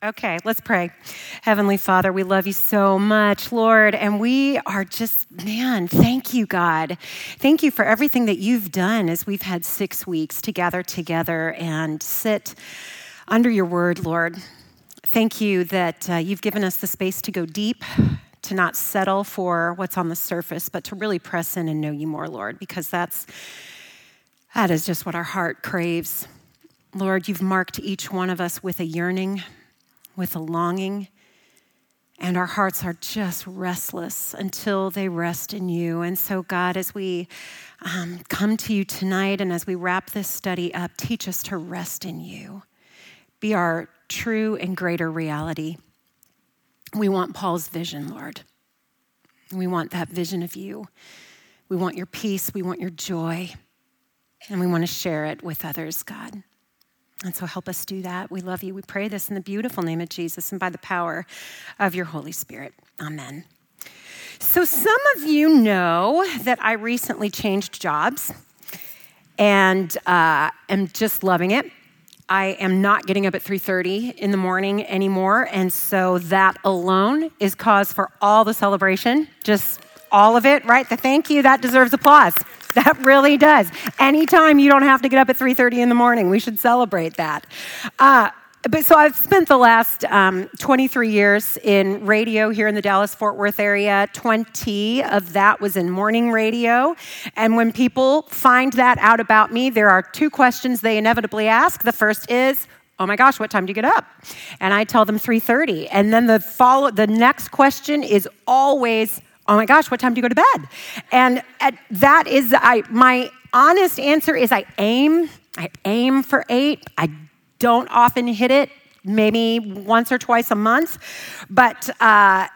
Okay, let's pray. Heavenly Father, we love you so much, Lord, and we are just, man, thank you, God. Thank you for everything that you've done as we've had six weeks to gather together and sit under your word, Lord. Thank you that uh, you've given us the space to go deep, to not settle for what's on the surface, but to really press in and know you more, Lord, because that's that is just what our heart craves. Lord, you've marked each one of us with a yearning with a longing, and our hearts are just restless until they rest in you. And so, God, as we um, come to you tonight and as we wrap this study up, teach us to rest in you. Be our true and greater reality. We want Paul's vision, Lord. We want that vision of you. We want your peace. We want your joy. And we want to share it with others, God. And so help us do that. We love you. We pray this in the beautiful name of Jesus and by the power of your Holy Spirit. Amen. So, some of you know that I recently changed jobs and uh, am just loving it. I am not getting up at 3:30 in the morning anymore, and so that alone is cause for all the celebration. Just all of it, right? The thank you that deserves applause. That really does. Anytime you don't have to get up at 3:30 in the morning, we should celebrate that. Uh, but so I've spent the last um, 23 years in radio here in the Dallas Fort Worth area. 20 of that was in morning radio. And when people find that out about me, there are two questions they inevitably ask. The first is, "Oh my gosh, what time do you get up?" And I tell them 3:30. And then the follow the next question is always, oh my gosh, what time do you go to bed? And that is I, my honest answer is I aim, I aim for eight. I don't often hit it, maybe once or twice a month, but. Uh,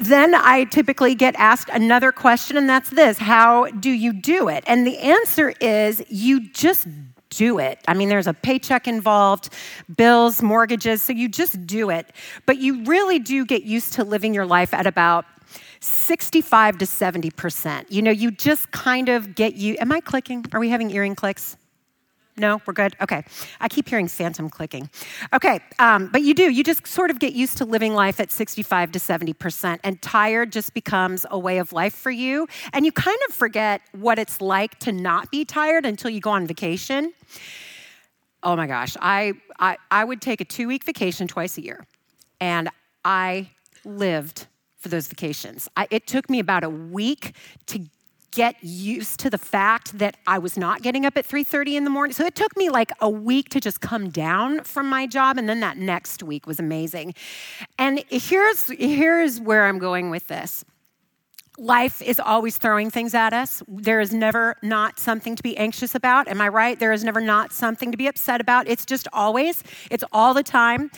then I typically get asked another question, and that's this How do you do it? And the answer is you just do it. I mean, there's a paycheck involved, bills, mortgages, so you just do it. But you really do get used to living your life at about 65 to 70%. You know, you just kind of get you. Am I clicking? Are we having earring clicks? No, we're good. Okay. I keep hearing phantom clicking. Okay, um, but you do. You just sort of get used to living life at 65 to 70%, and tired just becomes a way of life for you. And you kind of forget what it's like to not be tired until you go on vacation. Oh my gosh, I, I, I would take a two week vacation twice a year, and I lived for those vacations. I, it took me about a week to get used to the fact that I was not getting up at 3:30 in the morning. So it took me like a week to just come down from my job and then that next week was amazing. And here's here's where I'm going with this. Life is always throwing things at us. There is never not something to be anxious about. Am I right? There is never not something to be upset about. It's just always, it's all the time.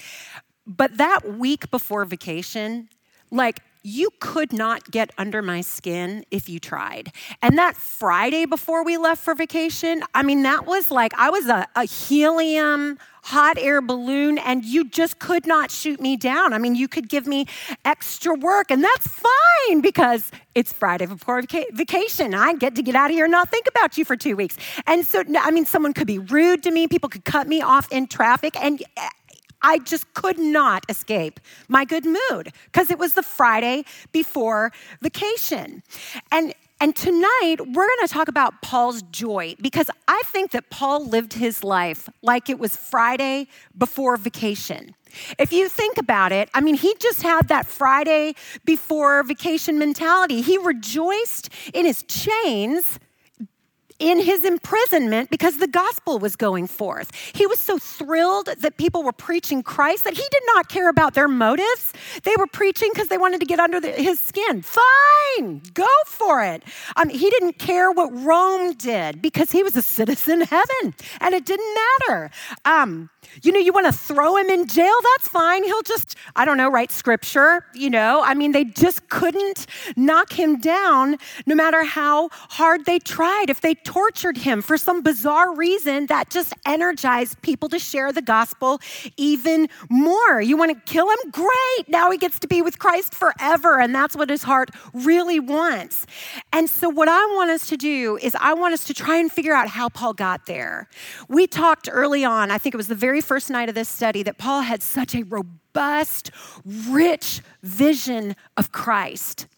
But that week before vacation, like you could not get under my skin if you tried. And that Friday before we left for vacation, I mean, that was like I was a, a, helium hot air balloon and you just could not shoot me down. I mean, you could give me extra work and that's fine because it's Friday before vacation. I get to get out of here and not think about you for two weeks. And so, I mean, someone could be rude to me, people could cut me off in traffic, and I just could not escape my good mood because it was the Friday before vacation. And and tonight, we're going to talk about Paul's joy because I think that Paul lived his life like it was Friday before vacation. If you think about it, I mean, he just had that Friday before vacation mentality. He rejoiced in his chains in his imprisonment because the gospel was going forth. He was so thrilled that people were preaching Christ that he did not care about their motives. They were preaching because they wanted to get under the, his skin. Fine, go for it. Um, he didn't care what Rome did because he was a citizen of heaven and it didn't matter. Um, you know, you want to throw him in jail? That's fine. He'll just, I don't know, write scripture, you know. I mean, they just couldn't knock him down no matter how hard they tried. If they tortured him for some bizarre reason that just energized people to share the gospel even more. You want to kill him? Great. Now he gets to be with Christ forever. And that's what his heart really wants. And so, what I want us to do is, I want us to try and figure out how Paul got there. We talked early on, I think it was the very first night of this study, that Paul had such a robust, rich vision of Christ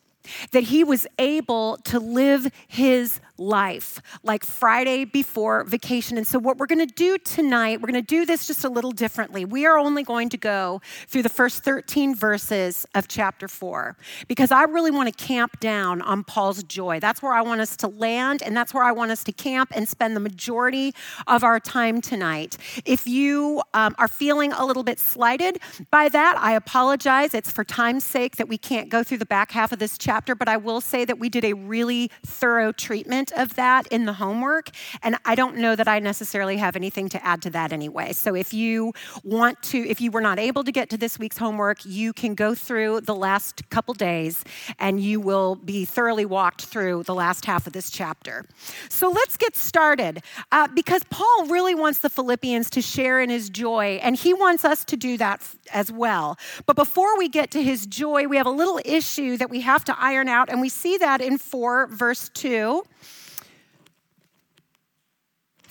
that he was able to live his life, like Friday before vacation. And so, what we're going to do tonight, we're going to do this just a little differently. We are only going to go through the first 13 verses of chapter 4 because I really want to camp down on Paul's joy. That's where I want us to land, and that's where I want us to camp and spend the majority of our time tonight. If you um, are feeling a little bit slighted by that, I apologize. It's for time's sake that we can't go through the back half of this chapter, but I will say that we did a really thorough treatment of that in the homework, and I don't know that I necessarily have anything to add to that anyway. So if you want to, if you were not able to get to this week's homework, you can go through the last couple days and you will be thoroughly walked through the last half of this chapter. So let's get started uh, because Paul really wants the Philippians to share in his joy, and he wants us to do that as well. But before we get to his joy, we have a little issue that we have to iron out, and we see that in 4, verse 2.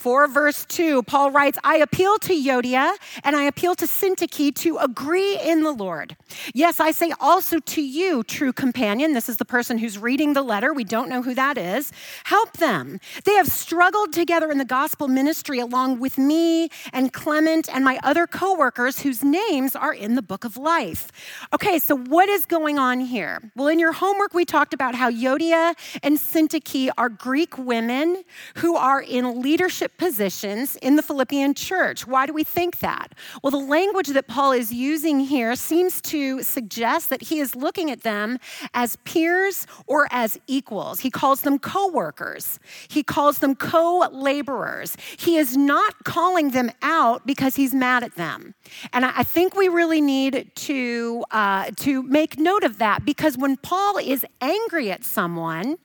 4 verse 2, Paul writes, I appeal to Euodia and I appeal to Syntyche to agree in the Lord. Yes, I say also to you, true companion. This is the person who's reading the letter. We don't know who that is. Help them. They have struggled together in the gospel ministry along with me and Clement and my other coworkers whose names are in the book of life. Okay, so what is going on here? Well, in your homework, we talked about how Euodia and Syntyche are Greek women who are in leadership leadership positions in the Philippian church. Why do we think that? Well, the language that Paul is using here seems to suggest that he is looking at them as peers or as equals. He calls them co workers, he calls them co laborers. He is not calling them out because he's mad at them. And I think we really need to, uh, to make note of that because when Paul is angry at someone,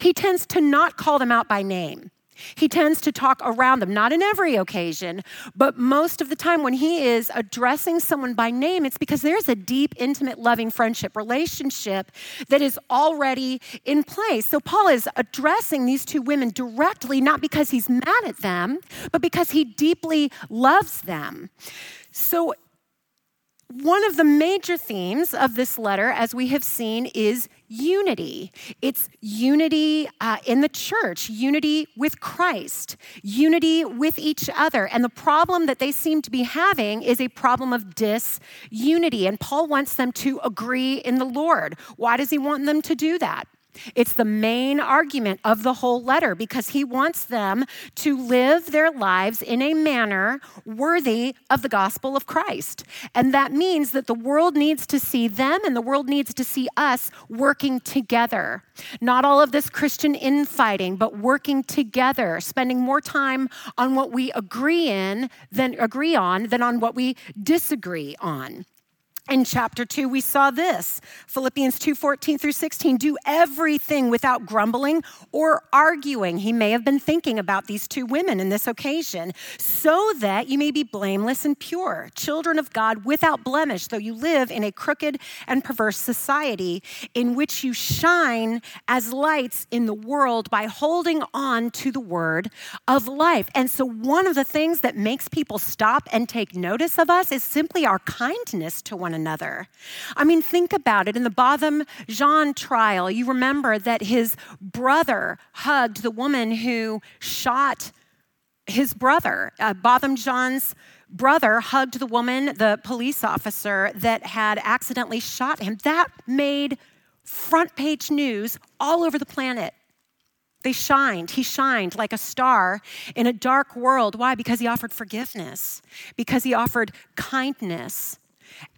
he tends to not call them out by name. He tends to talk around them, not in every occasion, but most of the time when he is addressing someone by name, it's because there's a deep, intimate, loving friendship relationship that is already in place. So Paul is addressing these two women directly, not because he's mad at them, but because he deeply loves them. So one of the major themes of this letter, as we have seen, is unity. It's unity uh, in the church, unity with Christ, unity with each other. And the problem that they seem to be having is a problem of disunity. And Paul wants them to agree in the Lord. Why does he want them to do that? It's the main argument of the whole letter because he wants them to live their lives in a manner worthy of the gospel of Christ. And that means that the world needs to see them and the world needs to see us working together. Not all of this Christian infighting, but working together, spending more time on what we agree in than agree on than on what we disagree on in chapter 2 we saw this. Philippians 2 14 through 16 do everything without grumbling or arguing. He may have been thinking about these two women in this occasion so that you may be blameless and pure children of god without blemish though you live in a crooked and perverse society in which you shine as lights in the world by holding on to the word of life. And so one of the things that makes people stop and take notice of us is simply our kindness to one one another. I mean, think about it. In the Botham Jean trial, you remember that his brother hugged the woman who shot his brother. Uh, Botham Jean's brother hugged the woman, the police officer that had accidentally shot him. That made front page news all over the planet. They shined. He shined like a star in a dark world. Why? Because he offered forgiveness, because he offered kindness,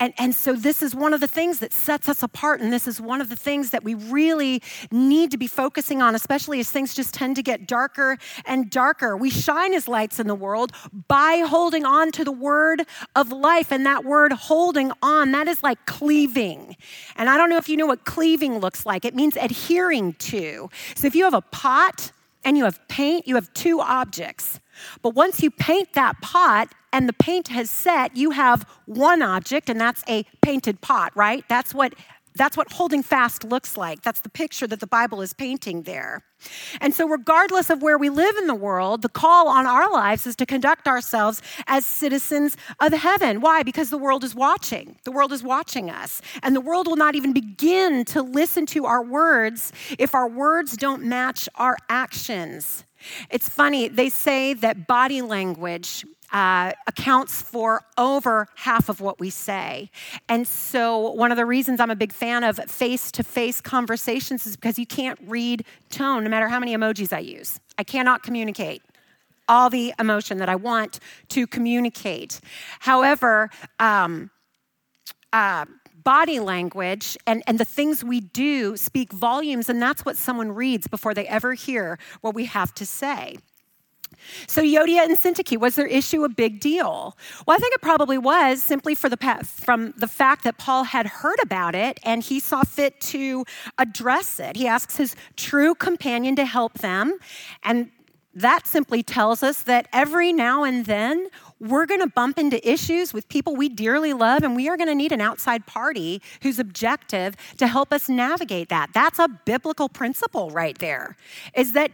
and, and so, this is one of the things that sets us apart. And this is one of the things that we really need to be focusing on, especially as things just tend to get darker and darker. We shine as lights in the world by holding on to the word of life. And that word holding on, that is like cleaving. And I don't know if you know what cleaving looks like, it means adhering to. So, if you have a pot, and you have paint, you have two objects. But once you paint that pot and the paint has set, you have one object, and that's a painted pot, right? That's what that's what holding fast looks like. That's the picture that the Bible is painting there. And so, regardless of where we live in the world, the call on our lives is to conduct ourselves as citizens of heaven. Why? Because the world is watching. The world is watching us. And the world will not even begin to listen to our words if our words don't match our actions. It's funny, they say that body language uh, accounts for over half of what we say. And so, one of the reasons I'm a big fan of face to face conversations is because you can't read tone no matter how many emojis I use. I cannot communicate all the emotion that I want to communicate. However, um, uh, body language and, and the things we do speak volumes, and that's what someone reads before they ever hear what we have to say. So Euodia and Syntyche, was their issue a big deal? Well, I think it probably was simply for the from the fact that Paul had heard about it and he saw fit to address it. He asks his true companion to help them, and that simply tells us that every now and then we're going to bump into issues with people we dearly love, and we are going to need an outside party who's objective to help us navigate that. That's a biblical principle right there, is that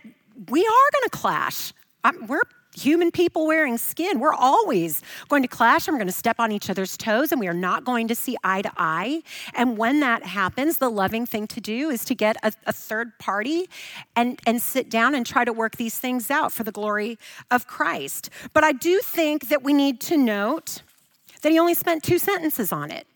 we are going to clash. I'm, we're human people wearing skin. We're always going to clash and we're going to step on each other's toes and we are not going to see eye to eye. And when that happens, the loving thing to do is to get a, a, third party and, and sit down and try to work these things out for the glory of Christ. But I do think that we need to note that he only spent two sentences on it.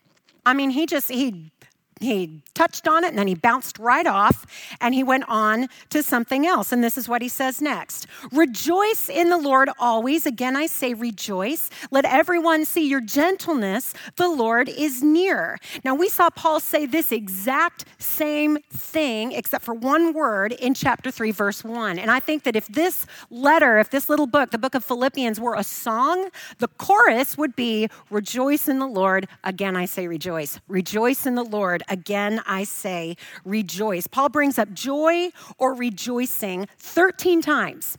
I mean, he just, he he touched on it and then he bounced right off and he went on to something else. And this is what he says next Rejoice in the Lord always. Again, I say rejoice. Let everyone see your gentleness. The Lord is near. Now, we saw Paul say this exact same thing, except for one word in chapter 3, verse 1. And I think that if this letter, if this little book, the book of Philippians, were a song, the chorus would be Rejoice in the Lord. Again, I say rejoice. Rejoice in the Lord. Again, I say rejoice. Paul brings up joy or rejoicing 13 times.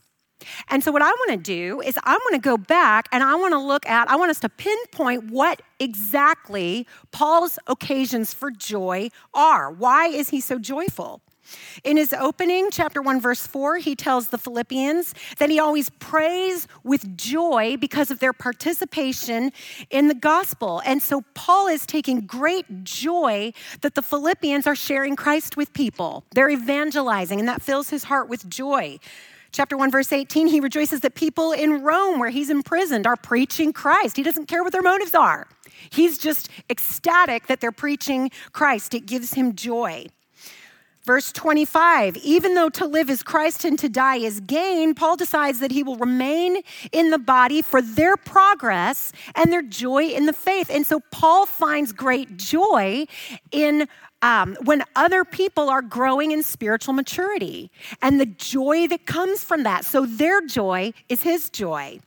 And so, what I want to do is, I want to go back and I want to look at, I want us to pinpoint what exactly Paul's occasions for joy are. Why is he so joyful? In his opening, chapter 1, verse 4, he tells the Philippians that he always prays with joy because of their participation in the gospel. And so Paul is taking great joy that the Philippians are sharing Christ with people. They're evangelizing, and that fills his heart with joy. Chapter 1, verse 18, he rejoices that people in Rome, where he's imprisoned, are preaching Christ. He doesn't care what their motives are. He's just ecstatic that they're preaching Christ. It gives him joy. Verse 25, even though to live is Christ and to die is gain, Paul decides that he will remain in the body for their progress and their joy in the faith. And so Paul finds great joy in um, when other people are growing in spiritual maturity and the joy that comes from that. So their joy is his joy.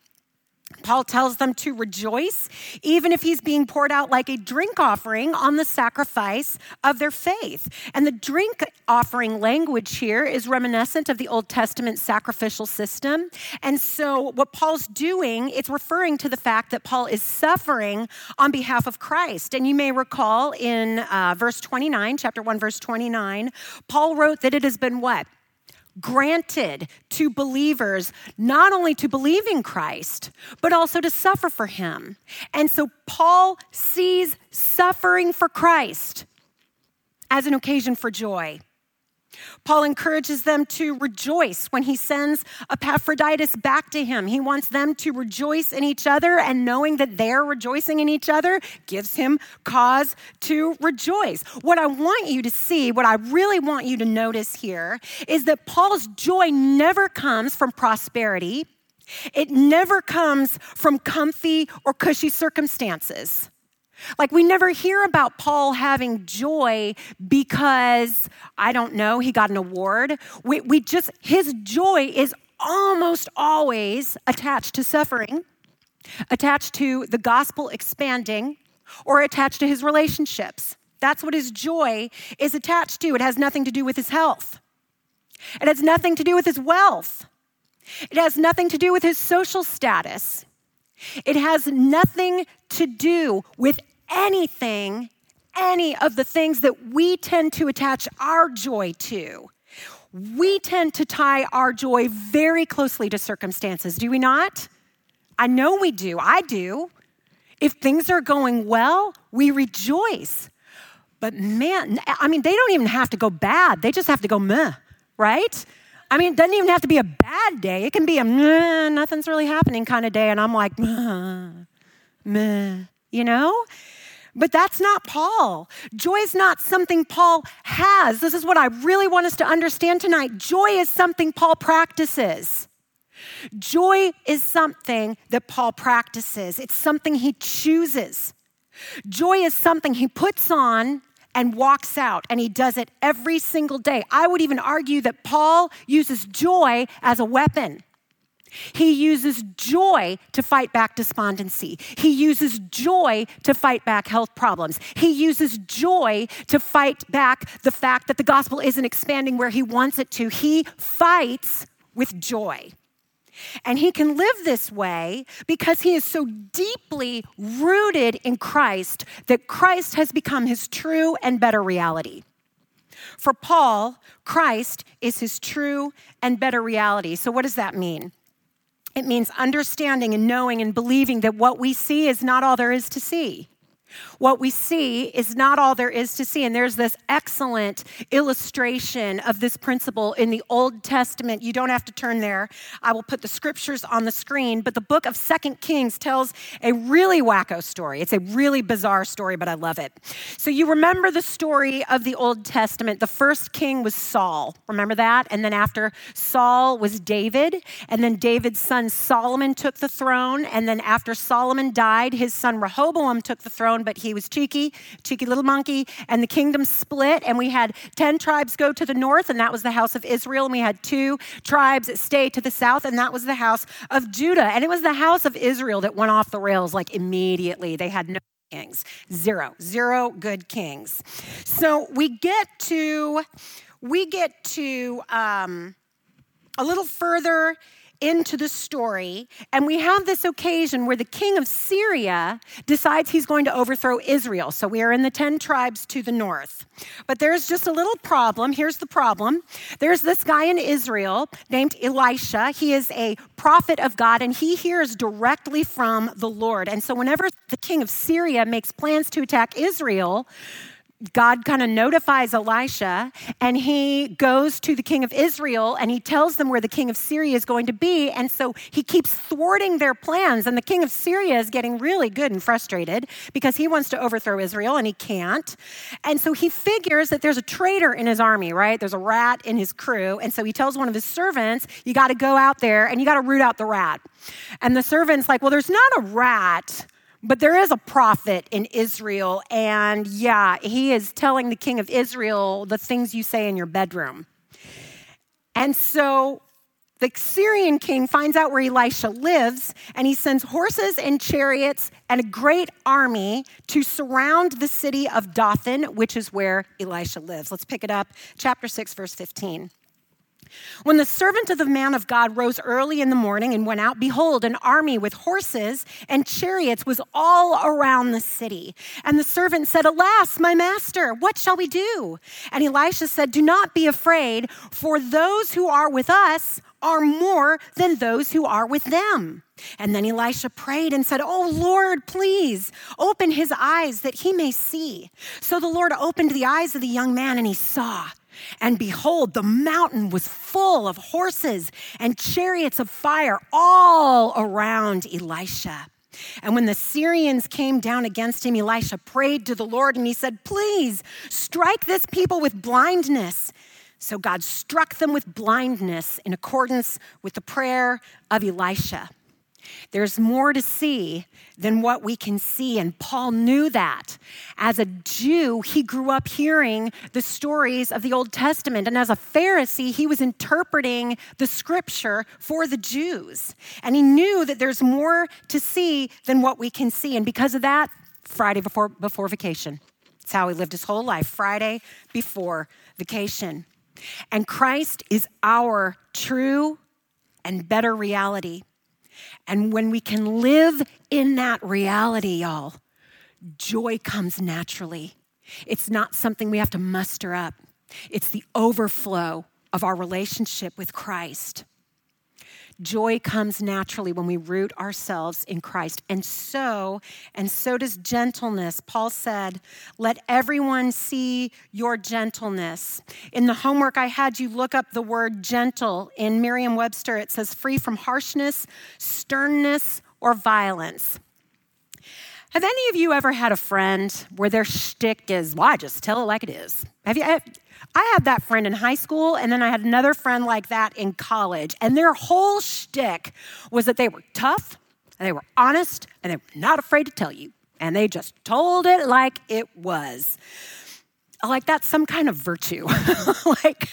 Paul tells them to rejoice, even if he's being poured out like a drink offering on the sacrifice of their faith. And the drink offering language here is reminiscent of the Old Testament sacrificial system. And so, what Paul's doing, it's referring to the fact that Paul is suffering on behalf of Christ. And you may recall in uh, verse 29, chapter 1, verse 29, Paul wrote that it has been what? Granted to believers not only to believe in Christ, but also to suffer for him. And so Paul sees suffering for Christ as an occasion for joy. Paul encourages them to rejoice when he sends Epaphroditus back to him. He wants them to rejoice in each other, and knowing that they're rejoicing in each other gives him cause to rejoice. What I want you to see, what I really want you to notice here, is that Paul's joy never comes from prosperity, it never comes from comfy or cushy circumstances. Like, we never hear about Paul having joy because, I don't know, he got an award. We, we just, his joy is almost always attached to suffering, attached to the gospel expanding, or attached to his relationships. That's what his joy is attached to. It has nothing to do with his health. It has nothing to do with his wealth. It has nothing to do with his social status. It has nothing to do with anything, any of the things that we tend to attach our joy to. We tend to tie our joy very closely to circumstances, do we not? I know we do. I do. If things are going well, we rejoice. But man, I mean, they don't even have to go bad, they just have to go meh, right? I mean, it doesn't even have to be a bad day. It can be a meh, nothing's really happening kind of day. And I'm like, meh, meh, you know? But that's not Paul. Joy is not something Paul has. This is what I really want us to understand tonight. Joy is something Paul practices. Joy is something that Paul practices, it's something he chooses. Joy is something he puts on and walks out, and he does it every single day. I would even argue that Paul uses joy as a weapon. He uses joy to fight back despondency. He uses joy to fight back health problems. He uses joy to fight back the fact that the gospel isn't expanding where he wants it to. He fights with joy. And he can live this way because he is so deeply rooted in Christ that Christ has become his true and better reality. For Paul, Christ is his true and better reality. So, what does that mean? It means understanding and knowing and believing that what we see is not all there is to see. What we see is not all there is to see. And there's this excellent illustration of this principle in the Old Testament. You don't have to turn there. I will put the scriptures on the screen. But the book of Second Kings tells a really wacko story. It's a really bizarre story, but I love it. So you remember the story of the Old Testament. The first king was Saul. Remember that? And then after Saul was David. And then David's son Solomon took the throne. And then after Solomon died, his son Rehoboam took the throne but he was cheeky, cheeky little monkey. And the kingdom split, and we had 10 tribes go to the north, and that was the house of Israel. And we had two tribes stay to the south, and that was the house of Judah. And it was the house of Israel that went off the rails like immediately. They had no kings, zero, zero good kings. So we get to, we get to um, a little further into the story, and we have this occasion where the king of Syria decides he's going to overthrow Israel. So we are in the 10 tribes to the north. But there's just a little problem. Here's the problem there's this guy in Israel named Elisha. He is a prophet of God, and he hears directly from the Lord. And so whenever the king of Syria makes plans to attack Israel, God kind of notifies Elisha and he goes to the king of Israel and he tells them where the king of Syria is going to be. And so he keeps thwarting their plans. And the king of Syria is getting really good and frustrated because he wants to overthrow Israel and he can't. And so he figures that there's a traitor in his army, right? There's a rat in his crew. And so he tells one of his servants, You got to go out there and you got to root out the rat. And the servant's like, Well, there's not a rat but there is a prophet in Israel, and yeah, he is telling the king of Israel the things you say in your bedroom. And so the Syrian king finds out where Elisha lives, and he sends horses and chariots and a great army to surround the city of Dothan, which is where Elisha lives. Let's pick it up, chapter 6, verse 15. When the servant of the man of God rose early in the morning and went out, behold, an army with horses and chariots was all around the city. And the servant said, Alas, my master, what shall we do? And Elisha said, Do not be afraid, for those who are with us are more than those who are with them. And then Elisha prayed and said, Oh Lord, please open his eyes that he may see. So the Lord opened the eyes of the young man and he saw. And behold, the mountain was full of horses and chariots of fire all around Elisha. And when the Syrians came down against him, Elisha prayed to the Lord and he said, Please strike this people with blindness. So God struck them with blindness in accordance with the prayer of Elisha. There's more to see than what we can see. And Paul knew that. As a Jew, he grew up hearing the stories of the Old Testament. And as a Pharisee, he was interpreting the scripture for the Jews. And he knew that there's more to see than what we can see. And because of that, Friday before, before vacation. It's how he lived his whole life, Friday before vacation. And Christ is our true and better reality. And when we can live in that reality, y'all, joy comes naturally. It's not something we have to muster up, it's the overflow of our relationship with Christ. Joy comes naturally when we root ourselves in Christ. And so, and so does gentleness. Paul said, Let everyone see your gentleness. In the homework I had you look up the word gentle. In Merriam Webster, it says free from harshness, sternness, or violence. Have any of you ever had a friend where their shtick is, well, I just tell it like it is? Have you? I had that friend in high school, and then I had another friend like that in college. And their whole shtick was that they were tough, and they were honest, and they were not afraid to tell you. And they just told it like it was. Like that's some kind of virtue. like,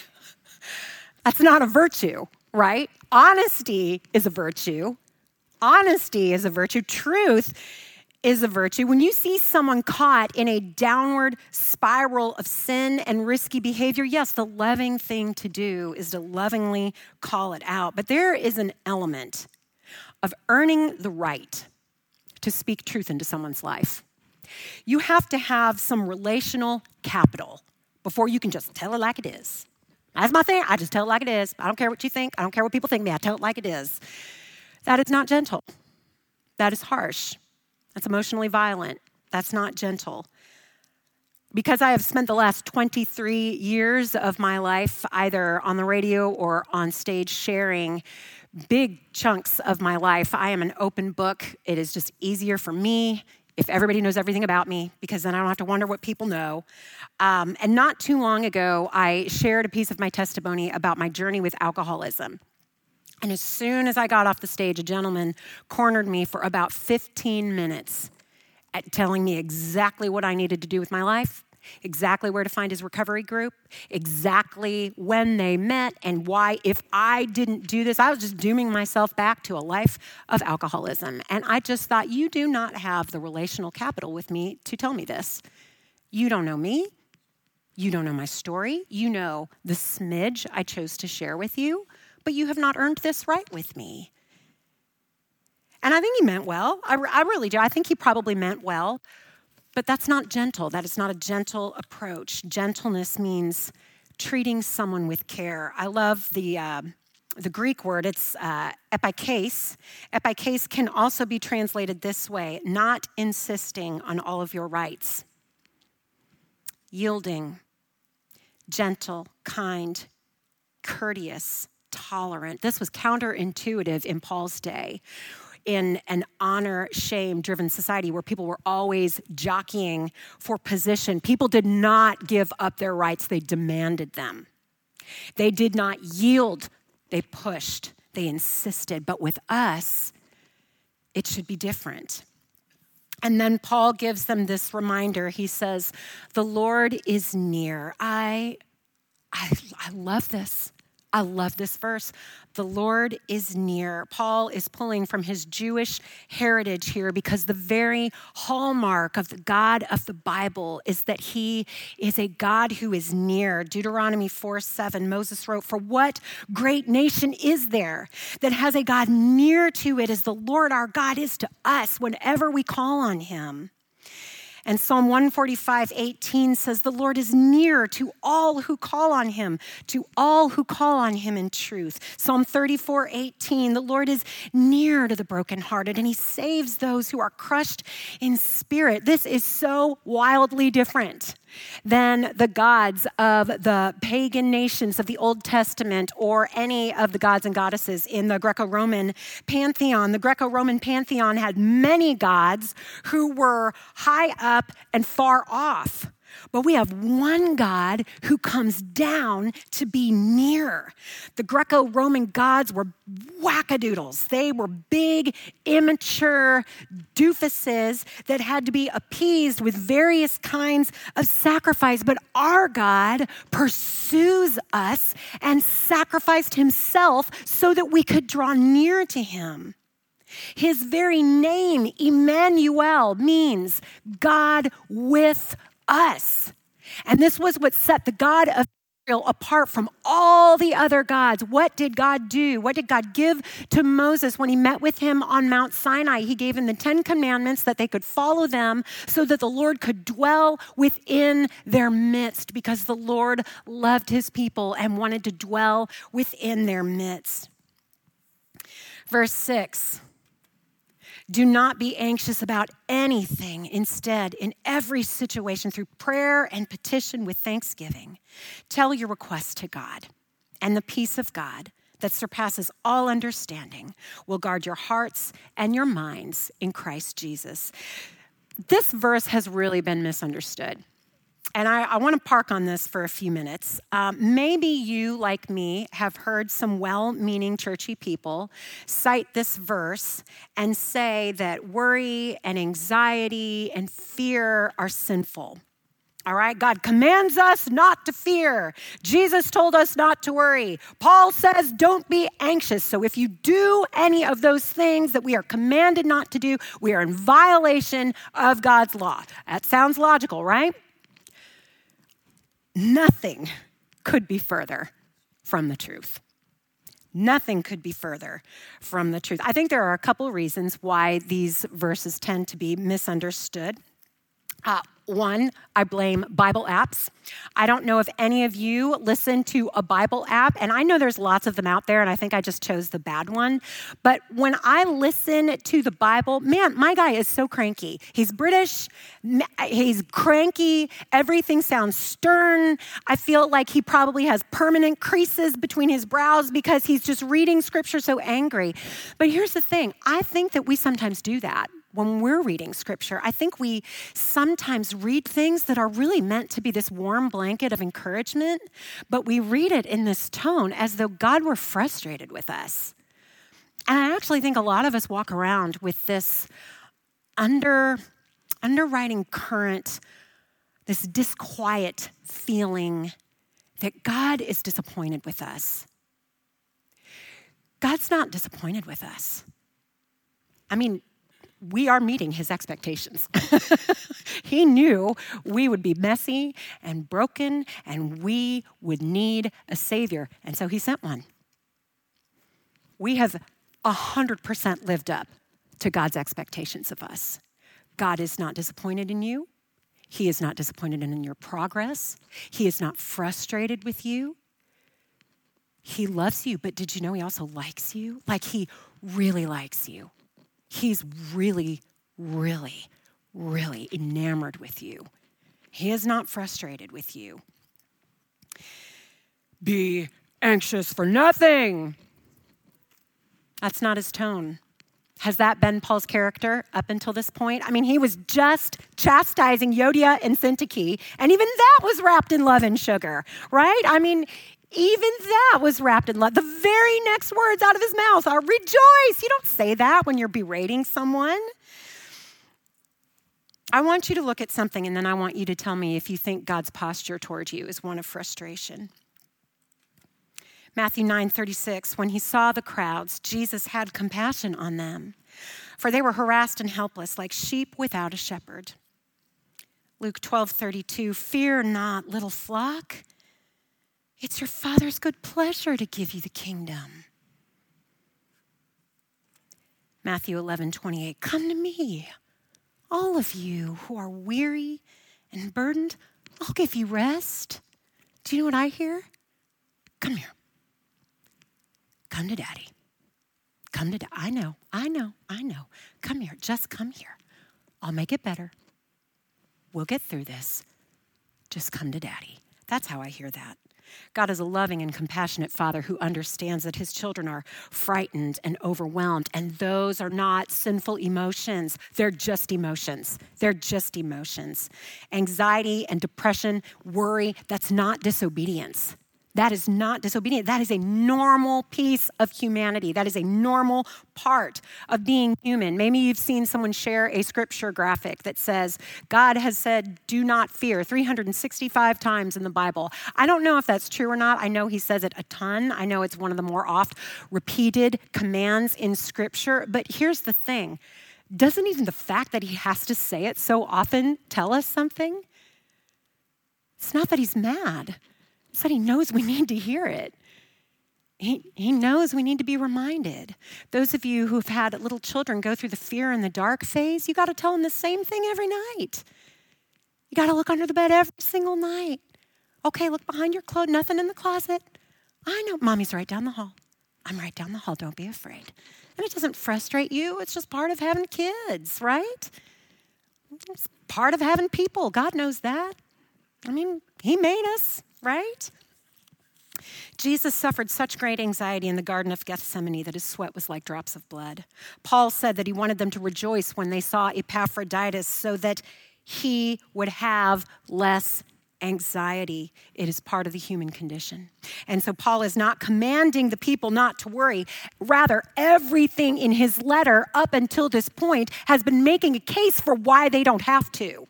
that's not a virtue, right? Honesty is a virtue. Honesty is a virtue. Truth is a virtue. When you see someone caught in a downward spiral of sin and risky behavior, yes, the loving thing to do is to lovingly call it out. But there is an element of earning the right to speak truth into someone's life. You have to have some relational capital before you can just tell it like it is. That's my thing. I just tell it like it is. I don't care what you think. I don't care what people think me. I tell it like it is. That is not gentle. That is harsh. That's emotionally violent. That's not gentle. Because I have spent the last 23 years of my life either on the radio or on stage sharing big chunks of my life, I am an open book. It is just easier for me if everybody knows everything about me because then I don't have to wonder what people know. Um, and not too long ago, I shared a piece of my testimony about my journey with alcoholism. And as soon as I got off the stage, a gentleman cornered me for about 15 minutes at telling me exactly what I needed to do with my life, exactly where to find his recovery group, exactly when they met, and why, if I didn't do this, I was just dooming myself back to a life of alcoholism. And I just thought, you do not have the relational capital with me to tell me this. You don't know me. You don't know my story. You know the smidge I chose to share with you but you have not earned this right with me. And I think he meant well. I, I really do. I think he probably meant well. But that's not gentle. That is not a gentle approach. Gentleness means treating someone with care. I love the. Uh, the Greek word, it's uh, epikase. Epikase can also be translated this way not insisting on all of your rights, yielding, gentle, kind, courteous, tolerant. This was counterintuitive in Paul's day in an honor shame driven society where people were always jockeying for position. People did not give up their rights, they demanded them. They did not yield, they pushed, they insisted. But with us, it should be different. And then Paul gives them this reminder. He says, The Lord is near. I, I, I love this. I love this verse. The Lord is near. Paul is pulling from his Jewish heritage here because the very hallmark of the God of the Bible is that he is a God who is near. Deuteronomy 4 7, Moses wrote, For what great nation is there that has a God near to it as the Lord our God is to us whenever we call on him? And Psalm 145, 18 says, The Lord is near to all who call on him, to all who call on him in truth. Psalm 34, 18, the Lord is near to the brokenhearted, and he saves those who are crushed in spirit. This is so wildly different than the gods of the pagan nations of the Old Testament or any of the gods and goddesses in the Greco Roman pantheon. The Greco Roman pantheon had many gods who were high up and far off. But we have one God who comes down to be near. The Greco Roman gods were wackadoodles. They were big, immature doofuses that had to be appeased with various kinds of sacrifice. But our God pursues us and sacrificed himself so that we could draw near to him. His very name, Emmanuel, means God with us. And this was what set the God of Israel apart from all the other gods. What did God do? What did God give to Moses when he met with him on Mount Sinai? He gave him the 10 commandments that they could follow them so that the Lord could dwell within their midst because the Lord loved his people and wanted to dwell within their midst. Verse 6 do not be anxious about anything. Instead, in every situation, through prayer and petition with thanksgiving, tell your requests to God, and the peace of God that surpasses all understanding will guard your hearts and your minds in Christ Jesus. This verse has really been misunderstood and I, I want to park on this for a few minutes. Um, maybe you, like me, have heard some well meaning churchy people cite this verse and say that worry and anxiety and fear are sinful. All right, God commands us not to fear. Jesus told us not to worry. Paul says, don't be anxious. So if you do any of those things that we are commanded not to do, we are in violation of God's law. That sounds logical, right? Nothing could be further from the truth. Nothing could be further from the truth. I think there are a couple reasons why these verses tend to be misunderstood. Uh, one, I blame Bible apps. I don't know if any of you listen to a Bible app, and I know there's lots of them out there, and I think I just chose the bad one. But when I listen to the Bible, man, my guy is so cranky. He's British, he's cranky, everything sounds stern. I feel like he probably has permanent creases between his brows because he's just reading scripture so angry. But here's the thing I think that we sometimes do that when we're reading scripture. I think we sometimes read things that are really meant to be this warm blanket of encouragement, but we read it in this tone as though God were frustrated with us. And I actually think a lot of us walk around with this under, underwriting current, this disquiet feeling that God is disappointed with us. God's not disappointed with us. I mean, we are meeting his expectations. he knew we would be messy and broken and we would need a savior. And so he sent one. We have 100% lived up to God's expectations of us. God is not disappointed in you. He is not disappointed in your progress. He is not frustrated with you. He loves you, but did you know he also likes you? Like he really likes you. He's really, really, really enamored with you. He is not frustrated with you. Be anxious for nothing. That's not his tone. Has that been Paul's character up until this point? I mean, he was just chastising Euodia and Syntyche, and even that was wrapped in love and sugar, right? I mean, even that was wrapped in love. The very next words out of his mouth are rejoice. You don't say that when you're berating someone. I want you to look at something and then I want you to tell me if you think God's posture toward you is one of frustration. Matthew 9:36 When he saw the crowds, Jesus had compassion on them, for they were harassed and helpless like sheep without a shepherd. Luke 12:32 Fear not, little flock, it's your Father's good pleasure to give you the kingdom. Matthew 11, 28. Come to me, all of you who are weary and burdened. I'll give you rest. Do you know what I hear? Come here. Come to daddy. Come to daddy. I know, I know, I know. Come here. Just come here. I'll make it better. We'll get through this. Just come to daddy. That's how I hear that. God is a loving and compassionate Father who understands that his children are frightened and overwhelmed, and those are not sinful emotions. They're just emotions. They're just emotions. Anxiety and depression, worry, that's not disobedience. That is not disobedient. That is a normal piece of humanity. That is a normal part of being human. Maybe you've seen someone share a scripture graphic that says, God has said, do not fear 365 times in the Bible. I don't know if that's true or not. I know he says it a ton. I know it's one of the more oft repeated commands in scripture. But here's the thing doesn't even the fact that he has to say it so often tell us something? It's not that he's mad. That He knows we need to hear it. He, he knows we need to be reminded. Those of you who've had little children go through the fear and the dark phase, you got to tell them the same thing every night. You got to look under the bed every single night. Okay, look behind your clothes, nothing in the closet. I know, mommy's right down the hall. I'm right down the hall, don't be afraid. And it doesn't frustrate you, it's just part of having kids, right? It's part of having people. God knows that. I mean, He made us, right? Jesus suffered such great anxiety in the Garden of Gethsemane that his sweat was like drops of blood. Paul said that he wanted them to rejoice when they saw Epaphroditus so that he would have less anxiety. It is part of the human condition. And so Paul is not commanding the people not to worry. Rather, everything in his letter up until this point has been making a case for why they don't have to.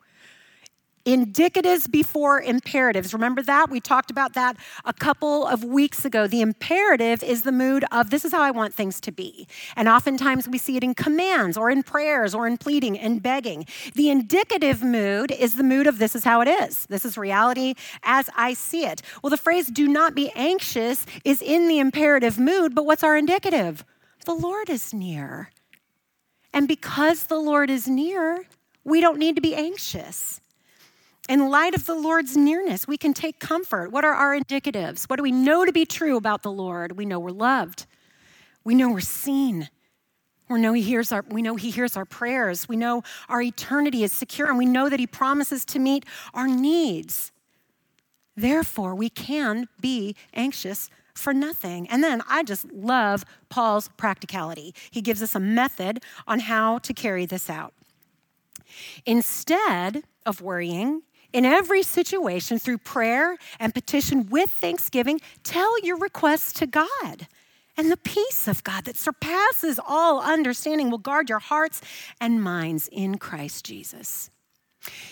Indicatives before imperatives. Remember that? We talked about that a couple of weeks ago. The imperative is the mood of this is how I want things to be. And oftentimes we see it in commands or in prayers or in pleading and begging. The indicative mood is the mood of this is how it is. This is reality as I see it. Well, the phrase do not be anxious is in the imperative mood, but what's our indicative? The Lord is near. And because the Lord is near, we don't need to be anxious. In light of the Lord's nearness, we can take comfort. What are our indicatives? What do we know to be true about the Lord? We know we're loved. We know we're seen. We know he hears our, we know he hears our prayers. We know our eternity is secure, and we know that he promises to meet our needs. Therefore, we can be anxious for nothing. And then I just love Paul's practicality. He gives us a method on how to carry this out. Instead of worrying, in every situation, through prayer and petition with thanksgiving, tell your requests to God. And the peace of God that surpasses all understanding will guard your hearts and minds in Christ Jesus.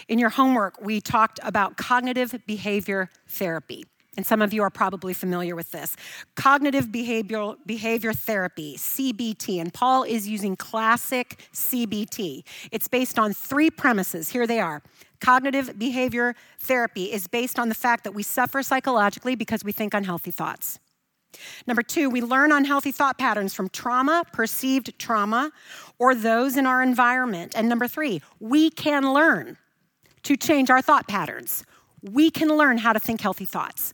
In your homework, we talked about cognitive behavior therapy. And some of you are probably familiar with this. Cognitive behavioral behavior therapy, CBT, and Paul is using classic CBT. It's based on three premises. Here they are. Cognitive behavior therapy is based on the fact that we suffer psychologically because we think unhealthy thoughts. Number two, we learn unhealthy thought patterns from trauma, perceived trauma, or those in our environment. And number three, we can learn to change our thought patterns. We can learn how to think healthy thoughts.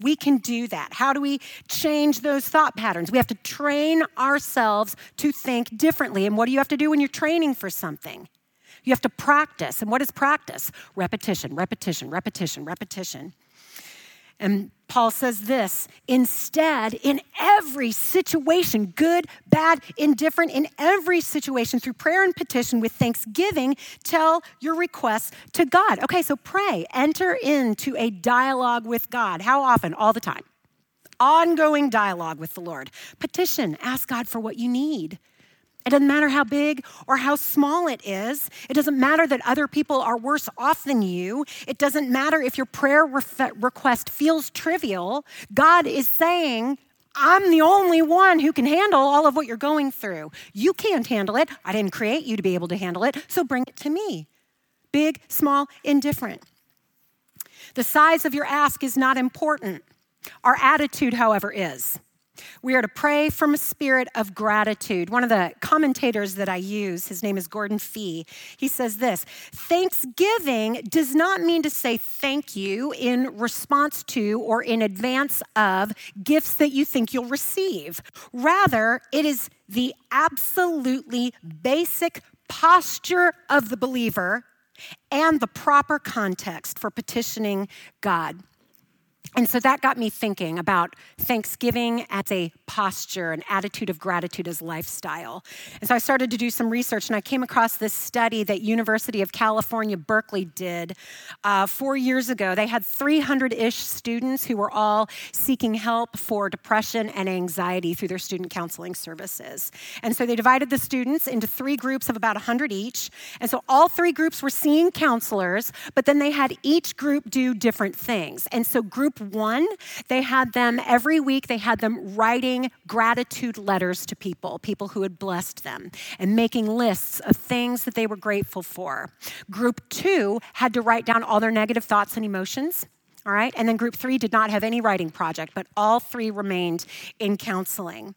We can do that. How do we change those thought patterns? We have to train ourselves to think differently. And what do you have to do when you're training for something? You have to practice. And what is practice? Repetition, repetition, repetition, repetition. And Paul says this instead, in every situation, good, bad, indifferent, in every situation, through prayer and petition with thanksgiving, tell your requests to God. Okay, so pray, enter into a dialogue with God. How often? All the time. Ongoing dialogue with the Lord. Petition, ask God for what you need. It doesn't matter how big or how small it is. It doesn't matter that other people are worse off than you. It doesn't matter if your prayer request feels trivial. God is saying, I'm the only one who can handle all of what you're going through. You can't handle it. I didn't create you to be able to handle it, so bring it to me. Big, small, indifferent. The size of your ask is not important. Our attitude, however, is. We are to pray from a spirit of gratitude. One of the commentators that I use, his name is Gordon Fee, he says this Thanksgiving does not mean to say thank you in response to or in advance of gifts that you think you'll receive. Rather, it is the absolutely basic posture of the believer and the proper context for petitioning God. And so that got me thinking about Thanksgiving as a posture, an attitude of gratitude as lifestyle. And so I started to do some research, and I came across this study that University of California, Berkeley did uh, four years ago. They had 300-ish students who were all seeking help for depression and anxiety through their student counseling services. And so they divided the students into three groups of about 100 each. And so all three groups were seeing counselors, but then they had each group do different things. And so group one, they had them every week, they had them writing gratitude letters to people, people who had blessed them, and making lists of things that they were grateful for. Group two had to write down all their negative thoughts and emotions. All right. And then group three did not have any writing project, but all three remained in counseling.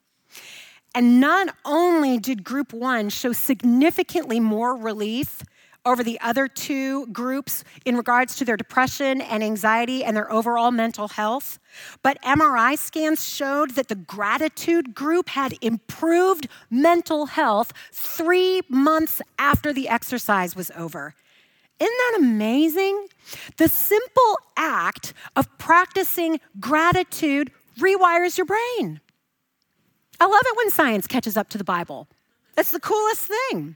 And not only did group one show significantly more relief over the other two groups in regards to their depression and anxiety and their overall mental health. But MRI scans showed that the gratitude group had improved mental health three months after the exercise was over. Isn't that amazing? The simple act of practicing gratitude rewires your brain. I love it when science catches up to the Bible. That's the coolest thing.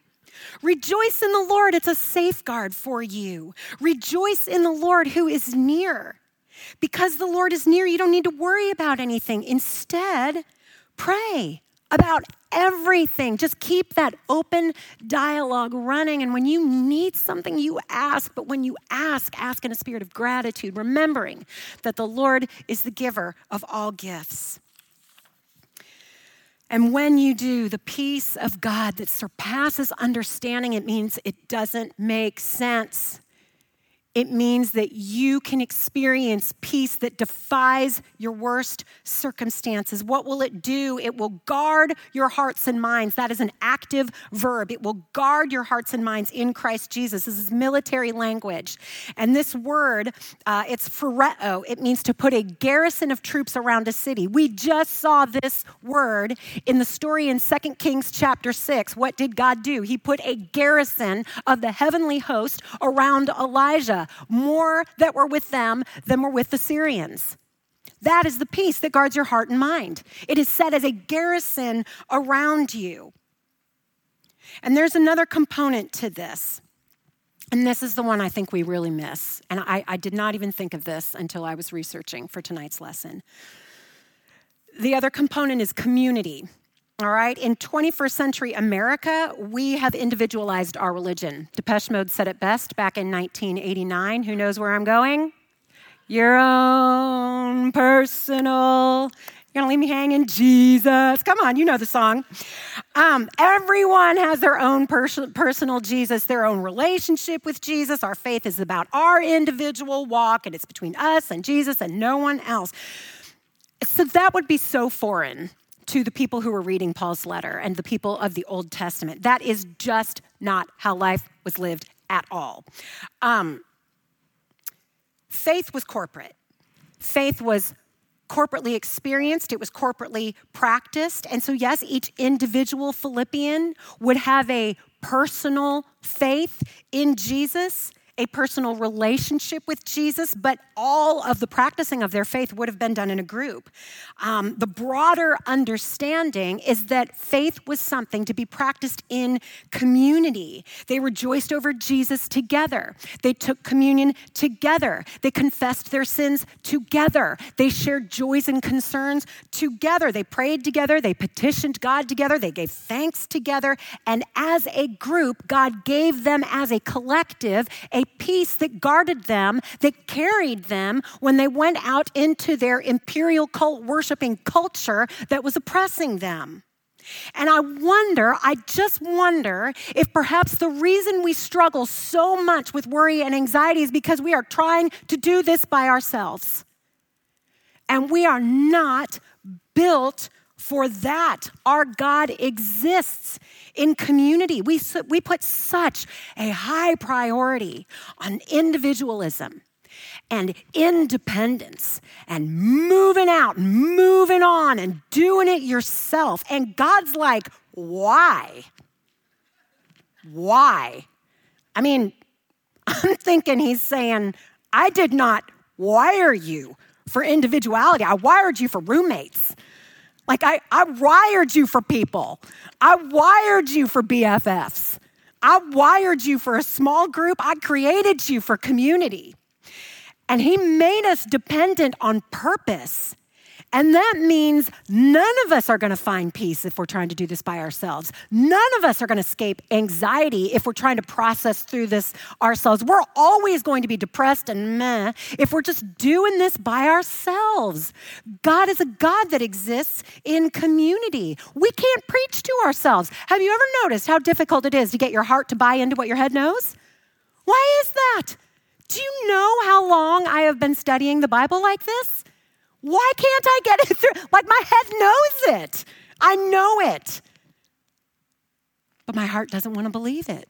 Rejoice in the Lord, it's a safeguard for you. Rejoice in the Lord who is near. Because the Lord is near, you don't need to worry about anything. Instead, pray about everything. Just keep that open dialogue running. And when you need something, you ask. But when you ask, ask in a spirit of gratitude, remembering that the Lord is the giver of all gifts. And when you do, the peace of God that surpasses understanding, it means it doesn't make sense. It means that you can experience peace that defies your worst circumstances. What will it do? It will guard your hearts and minds. That is an active verb. It will guard your hearts and minds in Christ Jesus. This is military language. And this word, uh, it's phoreo. It means to put a garrison of troops around a city. We just saw this word in the story in 2 Kings chapter 6. What did God do? He put a garrison of the heavenly host around Elijah more that were with them than were with the Syrians. That is the peace that guards your heart and mind. It is set as a garrison around you. And there's another component to this. And this is the one I think we really miss. And I, I, did not even think of this until I was researching for tonight's lesson. The other component is community. All right, in 21st century America, we have individualized our religion. Depeche Mode said it best back in 1989. Who knows where I'm going? Your own personal. You're gonna leave me hanging, Jesus. Come on, you know the song. Um, everyone has their own pers- personal Jesus, their own relationship with Jesus. Our faith is about our individual walk, and it's between us and Jesus and no one else. So that would be so foreign to the people who were reading Paul's letter and the people of the Old Testament. That is just not how life was lived at all. Um, faith was corporate. Faith was corporately experienced, it was corporately practiced. And so, yes, each individual Philippian would have a personal faith in Jesus a personal relationship with Jesus, but all of the practicing of their faith would have been done in a group. Um, the broader understanding is that faith was something to be practiced in community. They rejoiced over Jesus together, they took communion together, they confessed their sins together, they shared joys and concerns together, they prayed together, they petitioned God together, they gave thanks together, and as a group, God gave them as a collective a peace that guarded them, that carried them when they went out into their imperial cult worshiping culture that was oppressing them. And I wonder, I just wonder if perhaps the reason we struggle so much with worry and anxiety is because we are trying to do this by ourselves. And we are not built for that. Our God exists in community. We, we put such a high priority on individualism and independence and moving out, moving on, and doing it yourself. And God's like, why? Why? I mean, I'm thinking He's saying, I did not wire you for individuality, I wired you for roommates. Like, I, I wired you for people, I wired you for BFFs, I wired you for a small group, I created you for community. And He made us dependent on purpose. And that means none of us are going to find peace if we're trying to do this by ourselves. None of us are going to escape anxiety if we're trying to process through this ourselves. We're always going to be depressed and meh if we're just doing this by ourselves. God is a God that exists in community. We can't preach to ourselves. Have you ever noticed how difficult it is to get your heart to buy into what your head knows? Why is that? Do you know how long I have been studying the Bible like this? Why can't I get it through? Like my head knows it. I know it. But my heart doesn't want to believe it.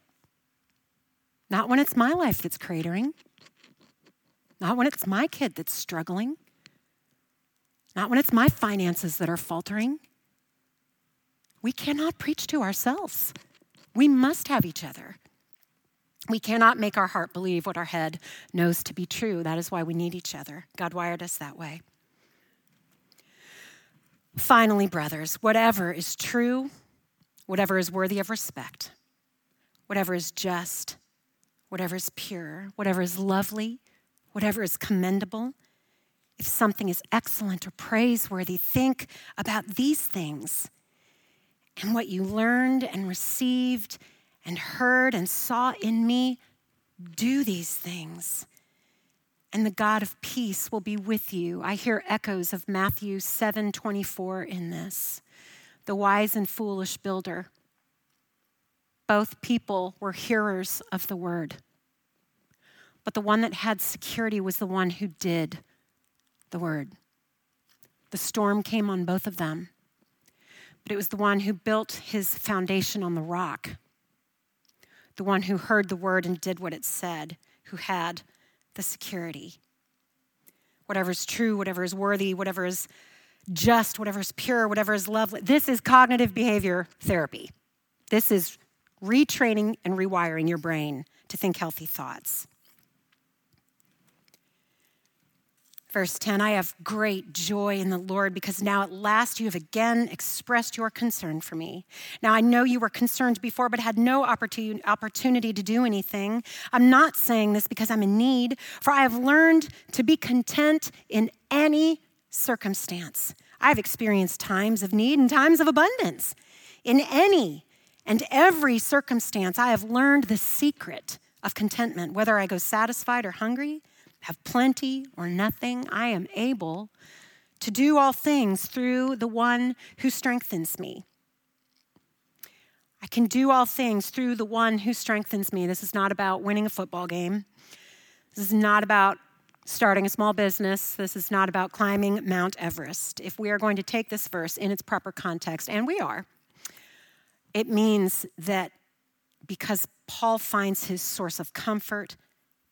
Not when it's my life that's cratering. Not when it's my kid that's struggling. Not when it's my finances that are faltering. We cannot preach to ourselves. We must have each other. We cannot make our heart believe what our head knows to be true. That is why we need each other. God wired us that way. Finally, brothers, whatever is true, whatever is worthy of respect, whatever is just, whatever is pure, whatever is lovely, whatever is commendable, if something is excellent or praiseworthy, think about these things. And what you learned and received and heard and saw in me, do these things. And the God of peace will be with you. I hear echoes of Matthew 7 24 in this. The wise and foolish builder. Both people were hearers of the word. But the one that had security was the one who did the word. The storm came on both of them, but it was the one who built his foundation on the rock, the one who heard the word and did what it said, who had the security. Whatever is true, whatever is worthy, whatever is just, whatever is pure, whatever is lovely. This is cognitive behavior therapy. This is retraining and rewiring your brain to think healthy thoughts. Verse 10 I have great joy in the Lord because now at last you have again expressed your concern for me. Now I know you were concerned before, but had no opportunity to do anything. I'm not saying this because I'm in need, for I have learned to be content in any circumstance. I've experienced times of need and times of abundance. In any and every circumstance, I have learned the secret of contentment, whether I go satisfied or hungry have plenty or nothing, I am able to do all things through the one who strengthens me. I can do all things through the one who strengthens me. This is not about winning a football game. This is not about starting a small business. This is not about climbing Mount Everest. If we are going to take this verse in its proper context, and we are, it means that because Paul finds his source of comfort,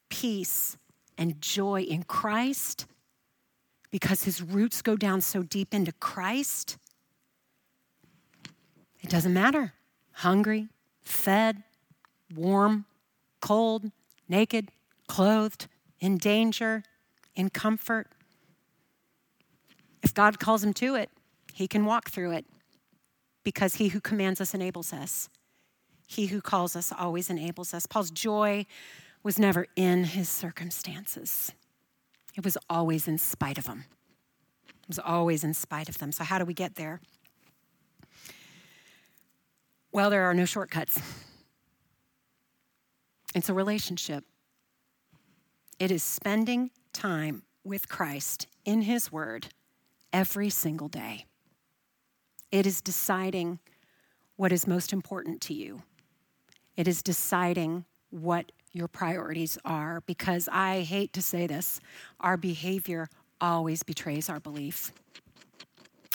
peace, and joy in Christ, because his roots go down so deep into Christ, it doesn't matter. Hungry, fed, warm, cold, naked, clothed, in danger, in comfort. If God calls him to it, he can walk through it because he who commands us enables us. He who calls us always enables us. Paul's joy was never in his circumstances, it was always in spite of them. It was always in spite of them. So, how do we get there? Well, there are no shortcuts. It's a relationship. It is spending time with Christ in His Word every single day. It is deciding what is most important to you. It is deciding what your priorities are because I hate to say this, our behavior always betrays our belief.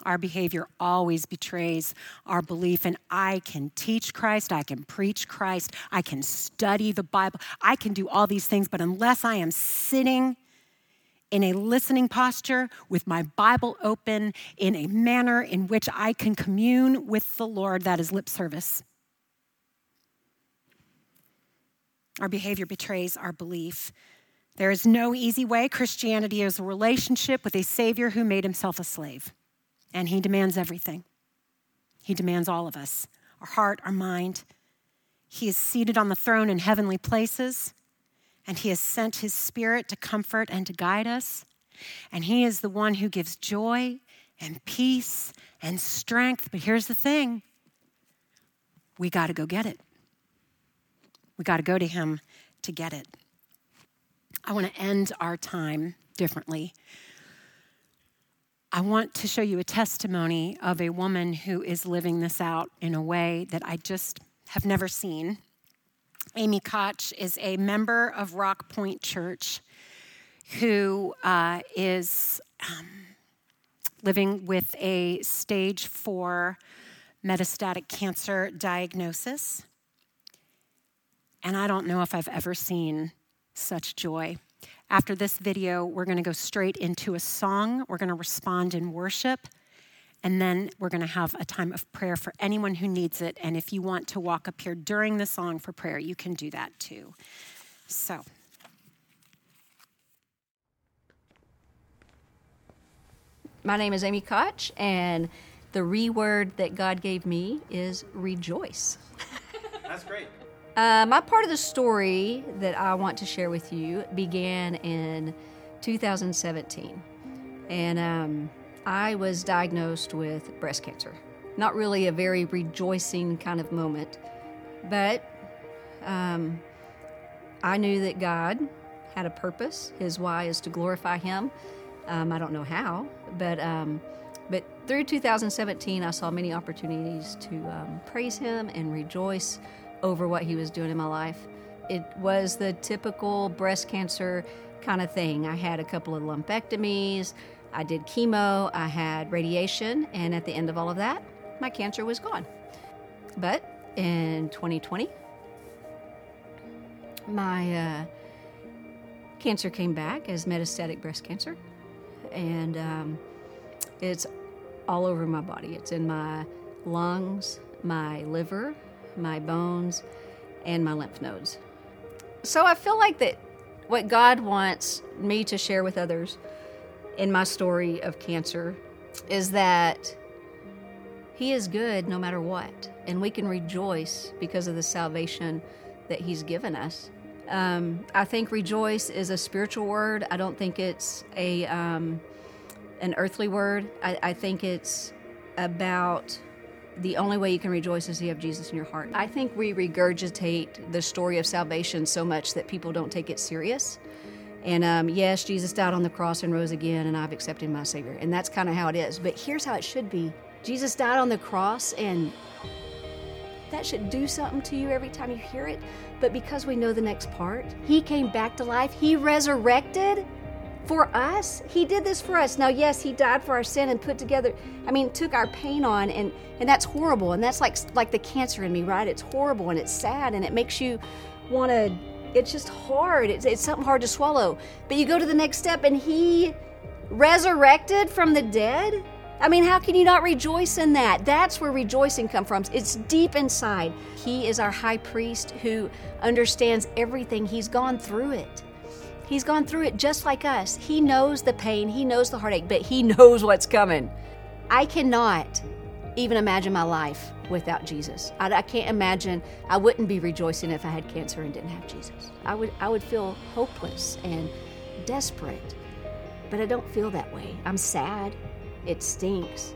Our behavior always betrays our belief. And I can teach Christ, I can preach Christ, I can study the Bible, I can do all these things, but unless I am sitting in a listening posture with my Bible open in a manner in which I can commune with the Lord, that is lip service. Our behavior betrays our belief. There is no easy way. Christianity is a relationship with a Savior who made himself a slave, and he demands everything. He demands all of us our heart, our mind. He is seated on the throne in heavenly places, and he has sent his Spirit to comfort and to guide us. And he is the one who gives joy and peace and strength. But here's the thing we got to go get it. We got to go to Him to get it. I want to end our time differently. I want to show you a testimony of a woman who is living this out in a way that I just have never seen. Amy Koch is a member of Rock Point Church who uh, is um, living with a stage four metastatic cancer diagnosis. And I don't know if I've ever seen such joy. After this video, we're going to go straight into a song. We're going to respond in worship. And then we're going to have a time of prayer for anyone who needs it. And if you want to walk up here during the song for prayer, you can do that too. So. My name is Amy Koch, and the reword that God gave me is rejoice. That's great. Uh, my part of the story that I want to share with you began in 2017. And um, I was diagnosed with breast cancer. Not really a very rejoicing kind of moment, but um, I knew that God had a purpose. His why is to glorify Him. Um, I don't know how, but um, but through 2017, I saw many opportunities to um, praise Him and rejoice over what He was doing in my life. It was the typical breast cancer kind of thing. I had a couple of lumpectomies. I did chemo, I had radiation, and at the end of all of that, my cancer was gone. But in 2020, my uh, cancer came back as metastatic breast cancer, and um, it's all over my body. It's in my lungs, my liver, my bones, and my lymph nodes. So I feel like that what God wants me to share with others in my story of cancer is that He is good no matter what, and we can rejoice because of the salvation that He's given us. Um, I think rejoice is a spiritual word. I don't think it's a um, an earthly word. I, I think it's about the only way you can rejoice is to have Jesus in your heart. I think we regurgitate the story of salvation so much that people don't take it serious. And um, yes, Jesus died on the cross and rose again, and I've accepted my Savior. And that's kind of how it is. But here's how it should be Jesus died on the cross, and that should do something to you every time you hear it. But because we know the next part, He came back to life, He resurrected for us. He did this for us. Now, yes, He died for our sin and put together, I mean, took our pain on, and, and that's horrible. And that's like, like the cancer in me, right? It's horrible and it's sad, and it makes you want to it's just hard. It's, it's something hard to swallow. But you go to the next step and he resurrected from the dead. I mean, how can you not rejoice in that? That's where rejoicing comes from. It's deep inside. He is our high priest who understands everything. He's gone through it. He's gone through it just like us. He knows the pain, he knows the heartache, but he knows what's coming. I cannot even imagine my life without Jesus. I, I, can't imagine. I wouldn't be rejoicing if I had cancer and didn't have Jesus. I would. I would feel hopeless and desperate. But I don't feel that way. I'm sad. It stinks.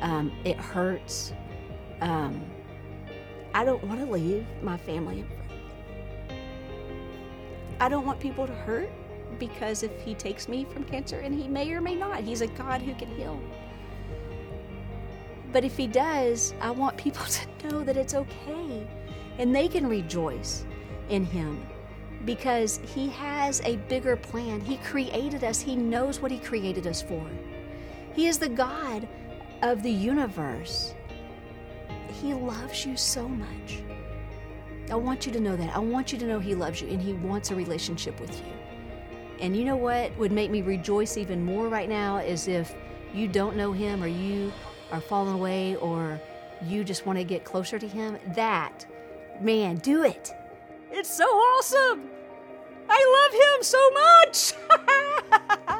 Um, it hurts. Um, I don't want to leave my family and. I don't want people to hurt because if He takes me from cancer, and He may or may not, He's a God who can heal. But if He does, I want people to know that it's okay and they can rejoice in Him because He has a bigger plan. He created us, He knows what He created us for. He is the God of the universe. He loves you so much. I want you to know that. I want you to know He loves you and He wants a relationship with you. And you know what would make me rejoice even more right now is if you don't know Him or you are falling away or you just want to get closer to Him, that, man, do it. It's so awesome. I love Him so much.